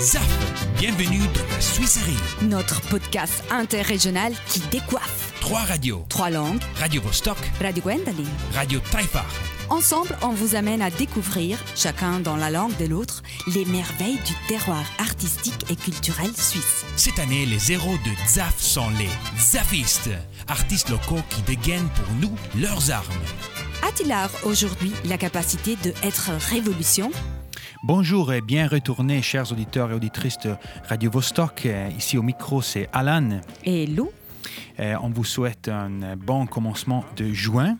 ZAF, bienvenue dans la Suisserie. Notre podcast interrégional qui décoiffe. Trois radios. Trois langues. Radio Vostok, Radio Gwendoline. Radio Taifar. Ensemble, on vous amène à découvrir, chacun dans la langue de l'autre, les merveilles du terroir artistique et culturel suisse. Cette année, les héros de ZAF sont les Zafistes, artistes locaux qui dégainent pour nous leurs armes. A-t-il aujourd'hui la capacité de être révolution? Bonjour et bien retourné, chers auditeurs et auditrices de Radio Vostok. Ici au micro, c'est Alan. Et Lou Euh, on vous souhaite un bon commencement de juin.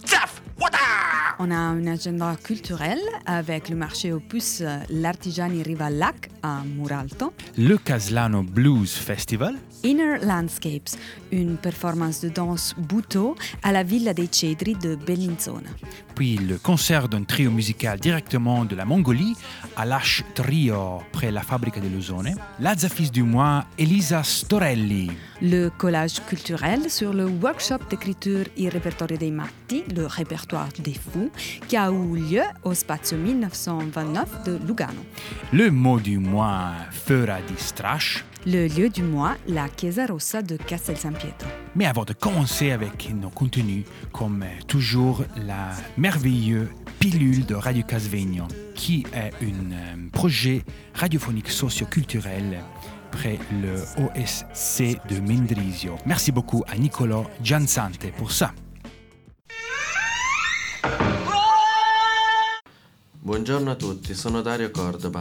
On a un agenda culturel avec le marché aux puces L'Artigiani Riva Lac à Muralto, Le Caslano Blues Festival. Inner Landscapes, une performance de danse buto à la Villa dei Cedri de Bellinzona. Puis le concert d'un trio musical directement de la Mongolie à l'H Trio près la Fabbrica de Lusone. La Zafis du mois, Elisa Storelli. Le collage culturel sur le workshop d'écriture Il répertorio dei matti, le répertoire des fous, qui a eu lieu au Spazio 1929 de Lugano. Le mot du mois, Fera di Strash. Le lieu du mois, la Chiesa Rossa de Castel San Pietro. Mais avant de commencer avec nos contenus, comme toujours, la merveilleuse pilule de Radio Casvegno, qui est un euh, projet radiophonique socio-culturel près le OSC de Mendrisio. Merci beaucoup à Nicolas Giansante pour ça. Buongiorno a tutti, sono Dario Cordova.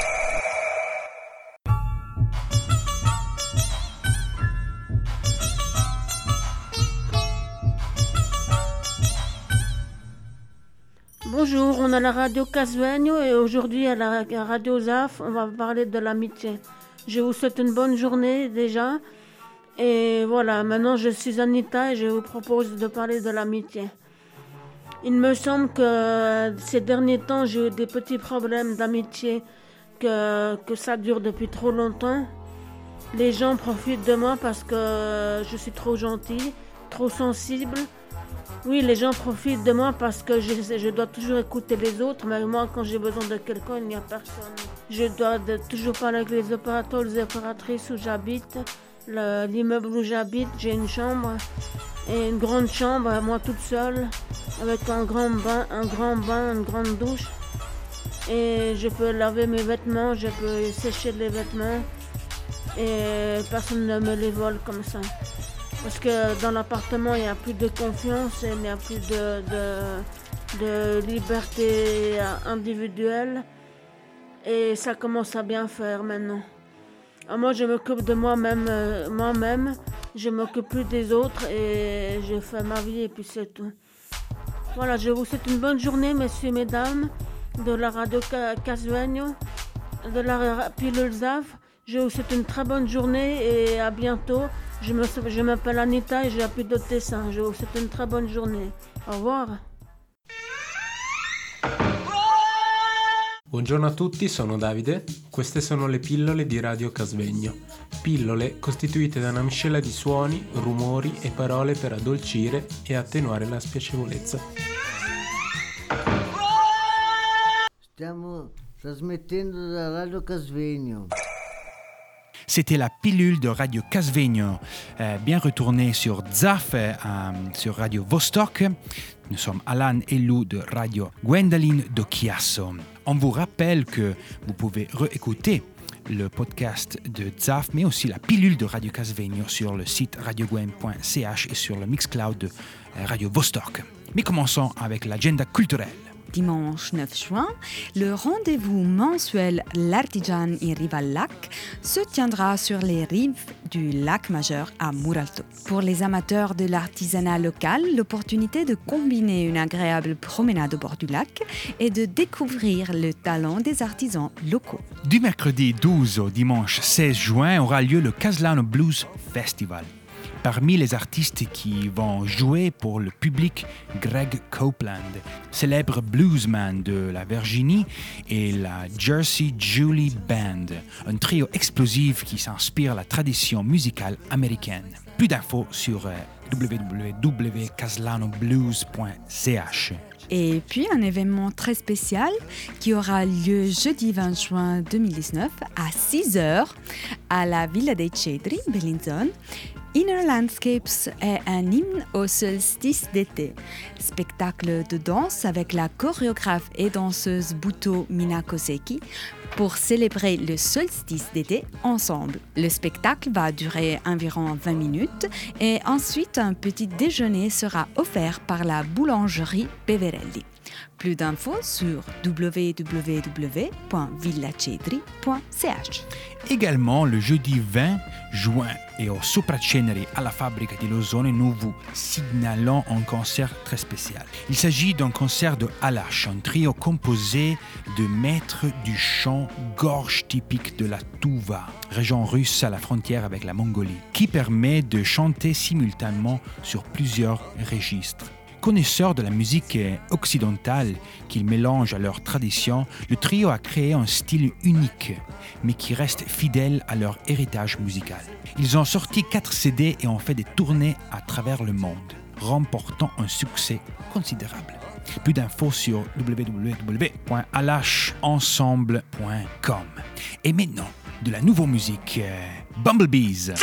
On a la radio Casvegno et aujourd'hui à la radio ZAF, on va parler de l'amitié. Je vous souhaite une bonne journée déjà. Et voilà, maintenant je suis Anita et je vous propose de parler de l'amitié. Il me semble que ces derniers temps, j'ai eu des petits problèmes d'amitié, que, que ça dure depuis trop longtemps. Les gens profitent de moi parce que je suis trop gentille, trop sensible. Oui, les gens profitent de moi parce que je, dois toujours écouter les autres, mais moi, quand j'ai besoin de quelqu'un, il n'y a personne. Je dois toujours parler avec les opérateurs, les opératrices où j'habite, le- l'immeuble où j'habite. J'ai une chambre et une grande chambre, moi toute seule, avec un grand bain, un grand bain, une grande douche. Et je peux laver mes vêtements, je peux sécher les vêtements et personne ne me les vole comme ça. Parce que dans l'appartement, il n'y a plus de confiance, il n'y a plus de, liberté individuelle. Et ça commence à bien faire maintenant. Alors moi, je m'occupe de moi-même, euh, moi-même. Je m'occupe plus des autres et je fais ma vie et puis c'est tout. Voilà, je vous souhaite une bonne journée, messieurs mesdames, de la radio Ca- Casvegno, de la pilule ZAF. Je vous souhaite une très bonne journée et à bientôt. Je me- je m'appelle Anita et j'ai appris de dessin. Je vous souhaite une très bonne journée. Au revoir. Buongiorno a tutti, sono Davide. Queste sono le pillole di Radio Casvegno. Pillole costituite da una miscela di suoni, rumori e parole per addolcire e attenuare la spiacevolezza. Stiamo trasmettendo da Radio Casvegno. C'était la pilule de Radio Casvegno, euh, bien retournée sur ZAF, euh, sur Radio Vostok. Nous sommes Alan et Lou de Radio Gwendoline de Chiasso. On vous rappelle que vous pouvez réécouter le podcast de ZAF, mais aussi la pilule de Radio Casvegno sur le site radiogwen.ch et sur le Mixcloud de euh, Radio Vostok. Mais commençons avec l'agenda culturelle. Dimanche 9 juin, le rendez-vous mensuel L'Artigian in Riva Lac se tiendra sur les rives du lac majeur à Muralto. Pour les amateurs de l'artisanat local, l'opportunité de combiner une agréable promenade au bord du lac et de découvrir le talent des artisans locaux. Du mercredi 12 au dimanche 16 juin aura lieu le Caslano Blues Festival. Parmi les artistes qui vont jouer pour le public, Greg Copeland, célèbre bluesman de la Virginie, et la Jersey Julie Band, un trio explosif qui s'inspire la tradition musicale américaine. Plus d'infos sur euh, www.caslanoblues.ch. Et puis un événement très spécial qui aura lieu jeudi 20 juin 2019 à 6 h à la Villa dei Cedri, Bellinzone. Inner Landscapes est un hymne au solstice d'été. Spectacle de danse avec la chorégraphe et danseuse Buto Minakoseki pour célébrer le solstice d'été ensemble. Le spectacle va durer environ 20 minutes et ensuite un petit déjeuner sera offert par la boulangerie Peverelli. Plus d'infos sur www.villacedri.ch. Également, le jeudi 20 juin et au Sopraceneri à la Fabrica di Losone, nous vous signalons un concert très spécial. Il s'agit d'un concert de Halash, un trio composé de maîtres du chant gorge typique de la Tuva, région russe à la frontière avec la Mongolie, qui permet de chanter simultanément sur plusieurs registres. Connaisseurs de la musique occidentale qu'ils mélangent à leur tradition, le trio a créé un style unique, mais qui reste fidèle à leur héritage musical. Ils ont sorti 4 CD et ont fait des tournées à travers le monde, remportant un succès considérable. Plus d'infos sur www.alachensemble.com. Et maintenant, de la nouvelle musique, euh, Bumblebees.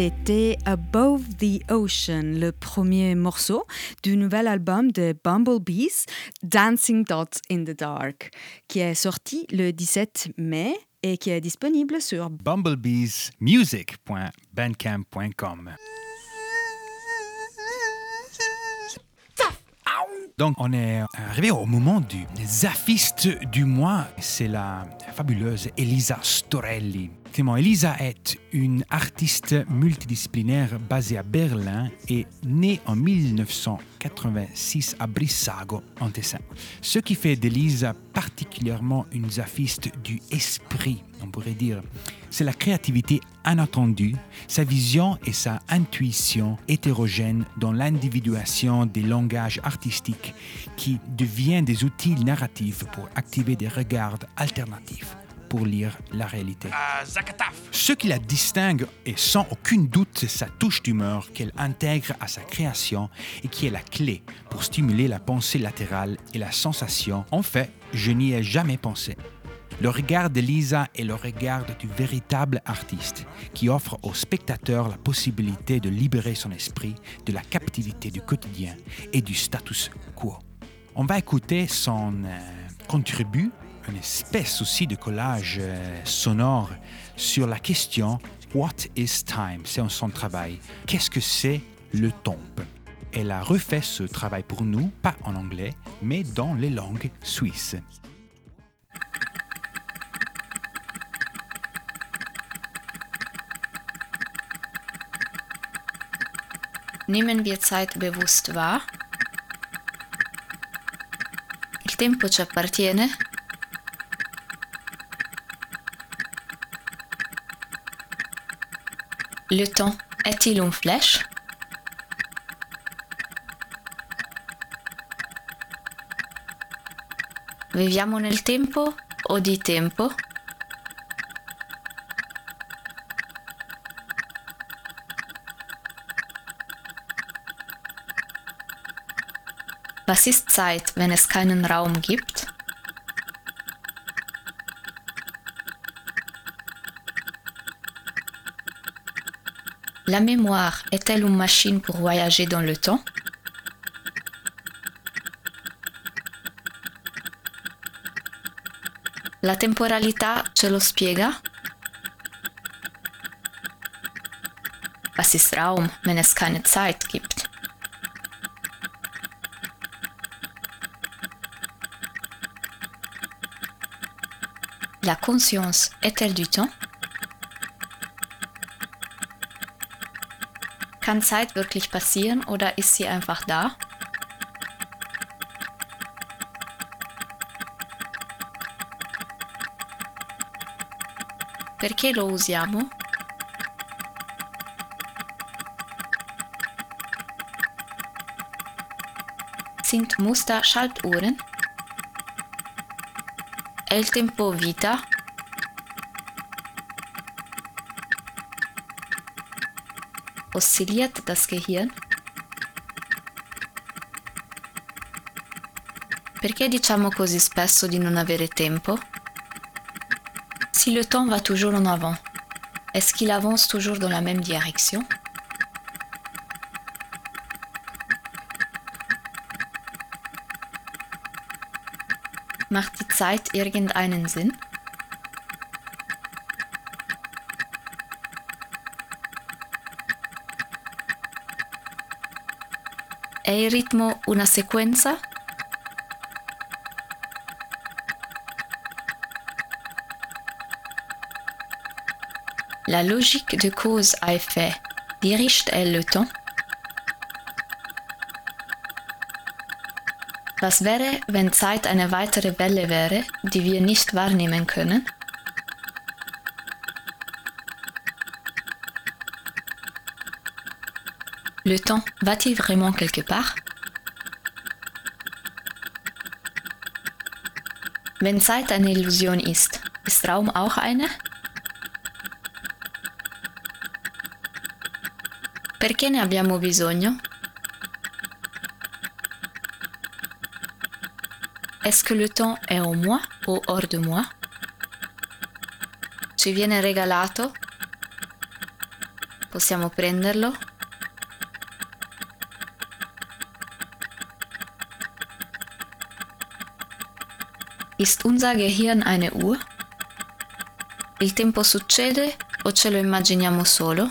C'était Above the Ocean, le premier morceau du nouvel album de Bumblebees, Dancing Dots in the Dark, qui est sorti le 17 mai et qui est disponible sur bumblebeesmusic.bandcamp.com. Donc, on est arrivé au moment du zaffiste du mois. C'est la fabuleuse Elisa Storelli. Elisa est une artiste multidisciplinaire basée à Berlin et née en 1986 à Brissago, en Tessin. Ce qui fait d'Elisa particulièrement une zaffiste du esprit, on pourrait dire. C'est la créativité inattendue, sa vision et sa intuition hétérogènes dans l'individuation des langages artistiques qui deviennent des outils narratifs pour activer des regards alternatifs pour lire la réalité. Ce qui la distingue est sans aucun doute sa touche d'humeur qu'elle intègre à sa création et qui est la clé pour stimuler la pensée latérale et la sensation. En fait, je n'y ai jamais pensé. Le regard de Lisa est le regard du véritable artiste qui offre au spectateur la possibilité de libérer son esprit de la captivité du quotidien et du status quo. On va écouter son euh, contribut, une espèce aussi de collage euh, sonore sur la question What is time? C'est son travail. Qu'est-ce que c'est le temps Elle a refait ce travail pour nous, pas en anglais, mais dans les langues suisses. Nehmen wir Zeit bewusst wahr? Il tempo ci appartiene? Le temps est-il une flèche? Viviamo nel tempo o di tempo? Was ist Zeit, wenn es keinen Raum gibt? La mémoire est-elle une machine pour voyager dans le temps? La temporalità ce lo spiega? Was wenn es keine Zeit gibt? La conscience est-elle du temps? Kann Zeit wirklich passieren oder ist sie einfach da? Perché lo usiamo? Sind Muster Schaltuhren? Il tempo vita? Oszilliert das Gehirn? Perché diciamo così spesso di non avere tempo? Si le temps va toujours en avant, est-ce qu'il avance toujours dans la même direction? Macht die Zeit irgendeinen Sinn? È il ritmo una sequenza? La logique de cause à effet dirige-t-elle le temps? Was wäre, wenn Zeit eine weitere Welle wäre, die wir nicht wahrnehmen können? Le temps va-t-il vraiment quelque part? Wenn Zeit eine Illusion ist, ist Raum auch eine? Perché ne abbiamo bisogno? Est-ce que le temps è en moi o hors de moi? Ci viene regalato? Possiamo prenderlo? Ist unser Gehirn eine Uhr? Il tempo succede o ce lo immaginiamo solo?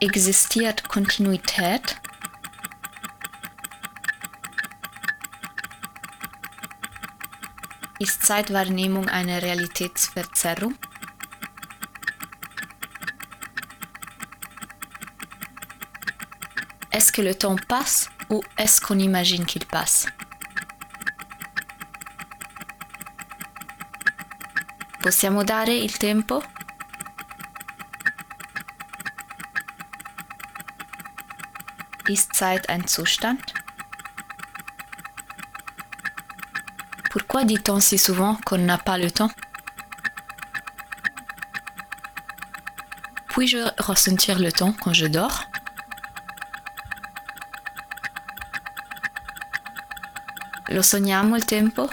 Existiert Kontinuität? Ist Zeitwahrnehmung eine Realitätsverzerrung? Est-ce que le temps passe ou est-ce qu'on imagine qu'il passe? Possiamo dare il tempo? Ist Zeit ein Zustand? Pourquoi dit-on si souvent qu'on n'a pas le temps? Puis-je ressentir le temps quand je dors? Lo sogniamo il tempo?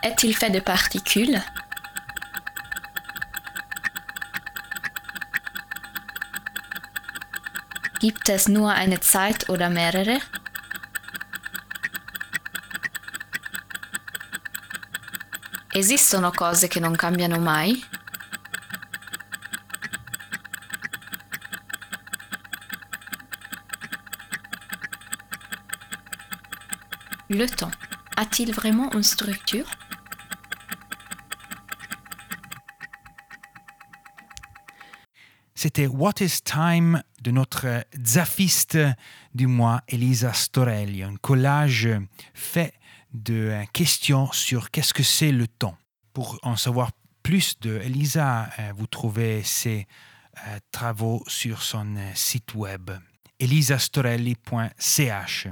Est-il fait de particules Gibt es nur eine Zeit oder mehrere? Esistono cose che non cambiano mai? Le temps a-t-il vraiment une structure? C'était What is Time de notre zafiste du mois, Elisa Storelli, un collage fait de questions sur qu'est-ce que c'est le temps. Pour en savoir plus de Elisa, euh, vous trouvez ses euh, travaux sur son euh, site web elisastorelli.ch.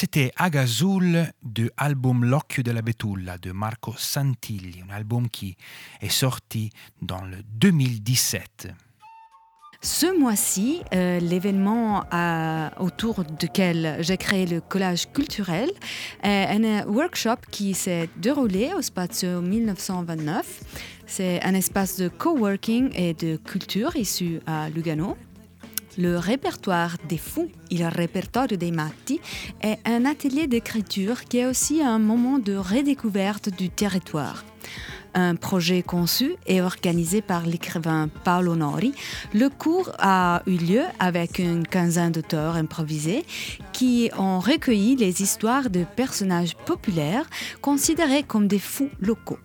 C'était Agazul de album L'occhio della betulla de Marco Santilli, un album qui est sorti dans le 2017. Ce mois-ci, euh, l'événement autour duquel j'ai créé le collage culturel est un workshop qui s'est déroulé au Spazio 1929. C'est un espace de coworking et de culture issu à Lugano. Le répertoire des fous, il répertoire des matti, est un atelier d'écriture qui est aussi un moment de redécouverte du territoire un projet conçu et organisé par l'écrivain Paolo Nori. Le cours a eu lieu avec une quinzaine d'auteurs improvisés qui ont recueilli les histoires de personnages populaires considérés comme des fous locaux.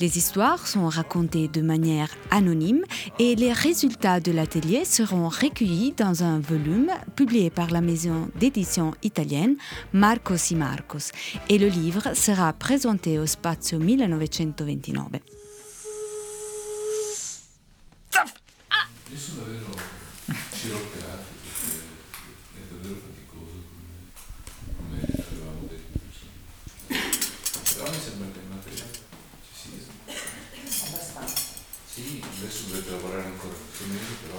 Les histoires sont racontées de manière anonyme et les résultats de l'atelier seront recueillis dans un volume publié par la maison d'édition italienne Marcos y Marcos et le livre sera présenté au Spazio 1929. Nessuno davvero sciroperato perché è davvero faticoso come, come avevamo detto. Però mi sembra che il materiale ci sia. Abbastanza. Sì, adesso dovete lavorare ancora questo mese, però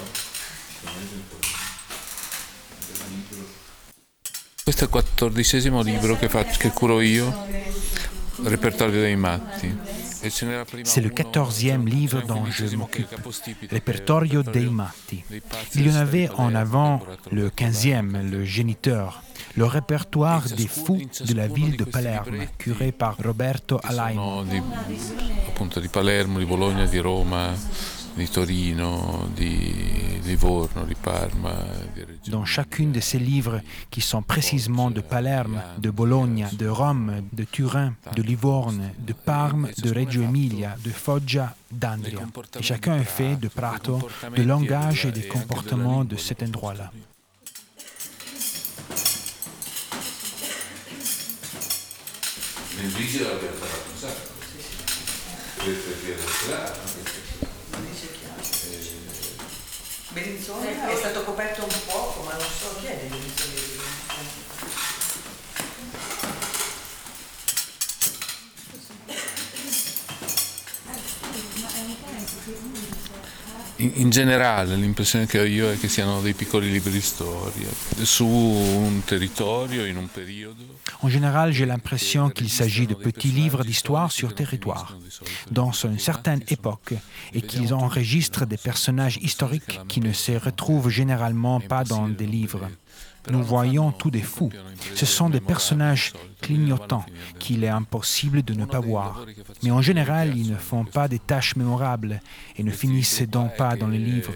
sicuramente è importante. Questo è il quattordicesimo libro che, faccio, che curo io, Repertorio dei matti. C'est le quatorzième livre dont je m'occupe, è dei Matti. Il y en avait en avant le 15e, le géniteur, le répertoire des fous de la ville de Palerme, curé par Roberto Ci Dans chacune de ces livres, qui sont précisément de Palerme, de Bologne, de Rome, de Turin, de Livorne, de Parme, de Reggio Emilia, de Foggia, d'Andria. Et chacun est fait de Prato, de langage et des comportements de cet endroit-là. Nel vigile l'abbiamo parlato un sacco. Bellinzone è stato coperto un poco, ma non so chi è Bellinzone. In, generale l'impressione che ho io è che siano dei piccoli libri di storia su un territorio, in un periodo. En général, j'ai l'impression qu'il s'agit de petits livres d'histoire sur territoire, dans une certaine époque, et qu'ils enregistrent des personnages historiques qui ne se retrouvent généralement pas dans des livres. Nous voyons tous des fous. Ce sont des personnages clignotants qu'il est impossible de ne pas voir. Mais en général, ils ne font pas des tâches mémorables et ne finissent donc pas dans les livres.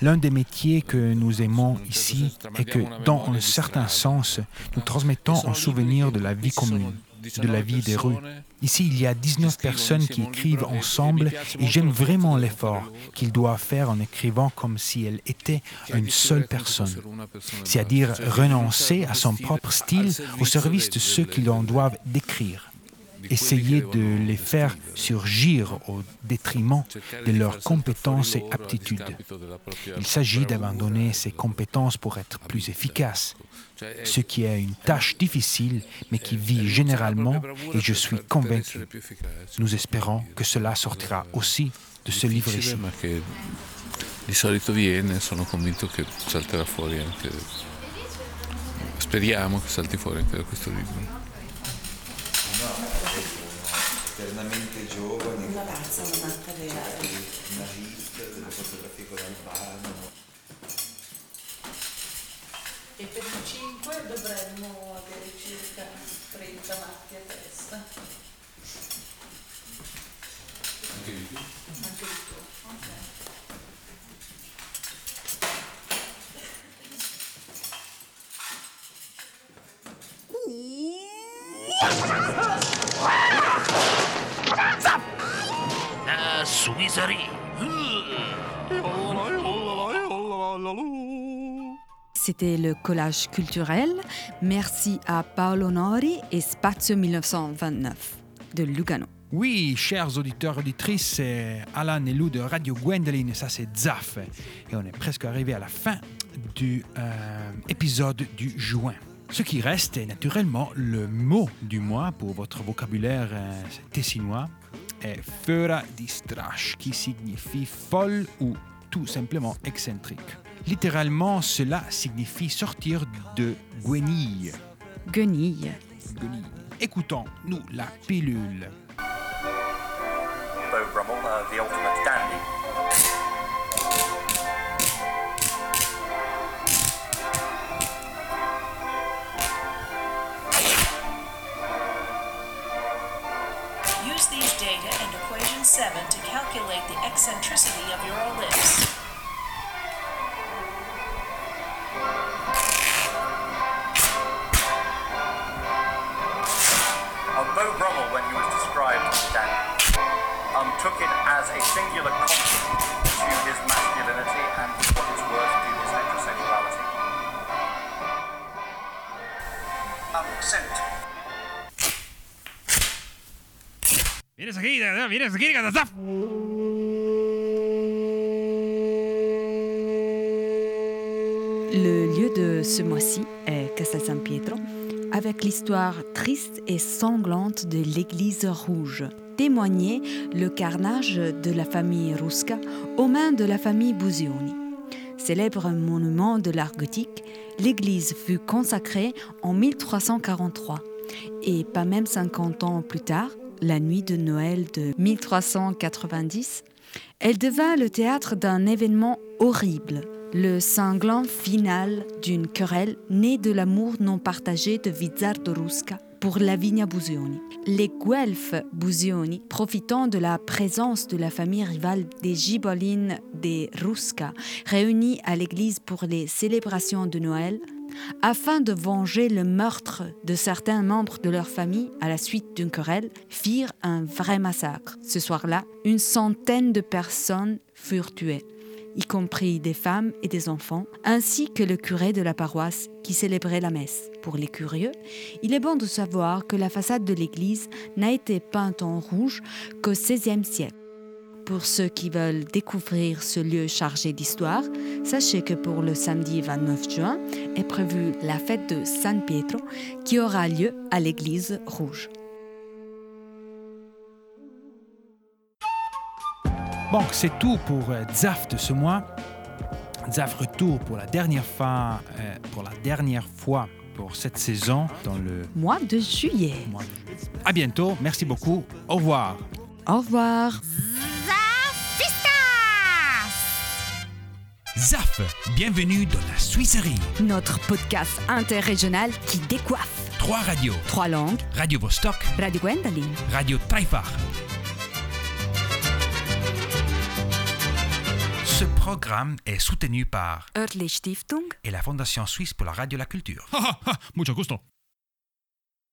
L'un des métiers que nous aimons ici est que, dans un certain sens, nous transmettons un souvenir de la vie commune, de la vie des rues. Ici, il y a 19 personnes qui écrivent ensemble et j'aime vraiment l'effort qu'il doit faire en écrivant comme si elle était une seule personne. C'est-à-dire renoncer à son propre style au service de ceux qui l'en doivent décrire. Essayer de les faire surgir au détriment de leurs compétences et aptitudes. Il s'agit d'abandonner ces compétences pour être plus efficace, ce qui est une tâche difficile mais qui vit généralement et je suis convaincu. Nous espérons que cela sortira aussi de ce livre ici. ma che di solito viene, sono convinto che salterà fuori anche. Speriamo che salti fuori anche da questo libro. there's an amazing C'était le collage culturel. Merci à Paolo Nori et Spazio 1929 de Lugano. Oui, chers auditeurs, auditrices, c'est Alan et Lou de Radio Gwendoline, ça c'est Zaf. Et on est presque arrivé à la fin du euh, épisode du juin. Ce qui reste est naturellement le mot du mois pour votre vocabulaire euh, tessinois est Föra di strash, qui signifie folle ou tout simplement excentrique. Littéralement, cela signifie sortir de guenille. Guenille. Guenille. Écoutons-nous la pilule. Brummel, uh, the ultimate dandy. Data and equation 7 to calculate the eccentricity of your ellipse. Beau Brummel, when he was described as dandy, um, took it as a singular compliment to his masculinity and for what it's worth to his heterosexuality. Um, Le lieu de ce mois-ci est Castel San Pietro, avec l'histoire triste et sanglante de l'église rouge. Témoignait le carnage de la famille Rusca aux mains de la famille Busioni. Célèbre monument de l'art gothique, l'église fut consacrée en 1343 et pas même 50 ans plus tard, la nuit de Noël de 1390, elle devint le théâtre d'un événement horrible, le cinglant final d'une querelle née de l'amour non partagé de Vizzardo Rusca pour Lavinia Busioni. Les Guelfes Busioni, profitant de la présence de la famille rivale des Gibolines des Rusca, réunis à l'église pour les célébrations de Noël, afin de venger le meurtre de certains membres de leur famille à la suite d'une querelle, firent un vrai massacre. Ce soir-là, une centaine de personnes furent tuées, y compris des femmes et des enfants, ainsi que le curé de la paroisse qui célébrait la messe. Pour les curieux, il est bon de savoir que la façade de l'église n'a été peinte en rouge qu'au XVIe siècle. Pour ceux qui veulent découvrir ce lieu chargé d'histoire, sachez que pour le samedi 29 juin est prévue la fête de San Pietro qui aura lieu à l'église rouge. Bon, c'est tout pour euh, Zaf de ce mois. Zaf retour pour la dernière fois, euh, pour la dernière fois pour cette saison dans le Mois de juillet. mois de À bientôt, merci beaucoup, au revoir. Au revoir. ZAF, bienvenue dans la Suisserie. Notre podcast interrégional qui décoiffe. Trois radios. Trois langues. Radio Vostok, Radio Gwendoline. Radio Taifar. Ce programme est soutenu par Örtlich Stiftung. et la Fondation suisse pour la radio et la culture. Mucho gusto.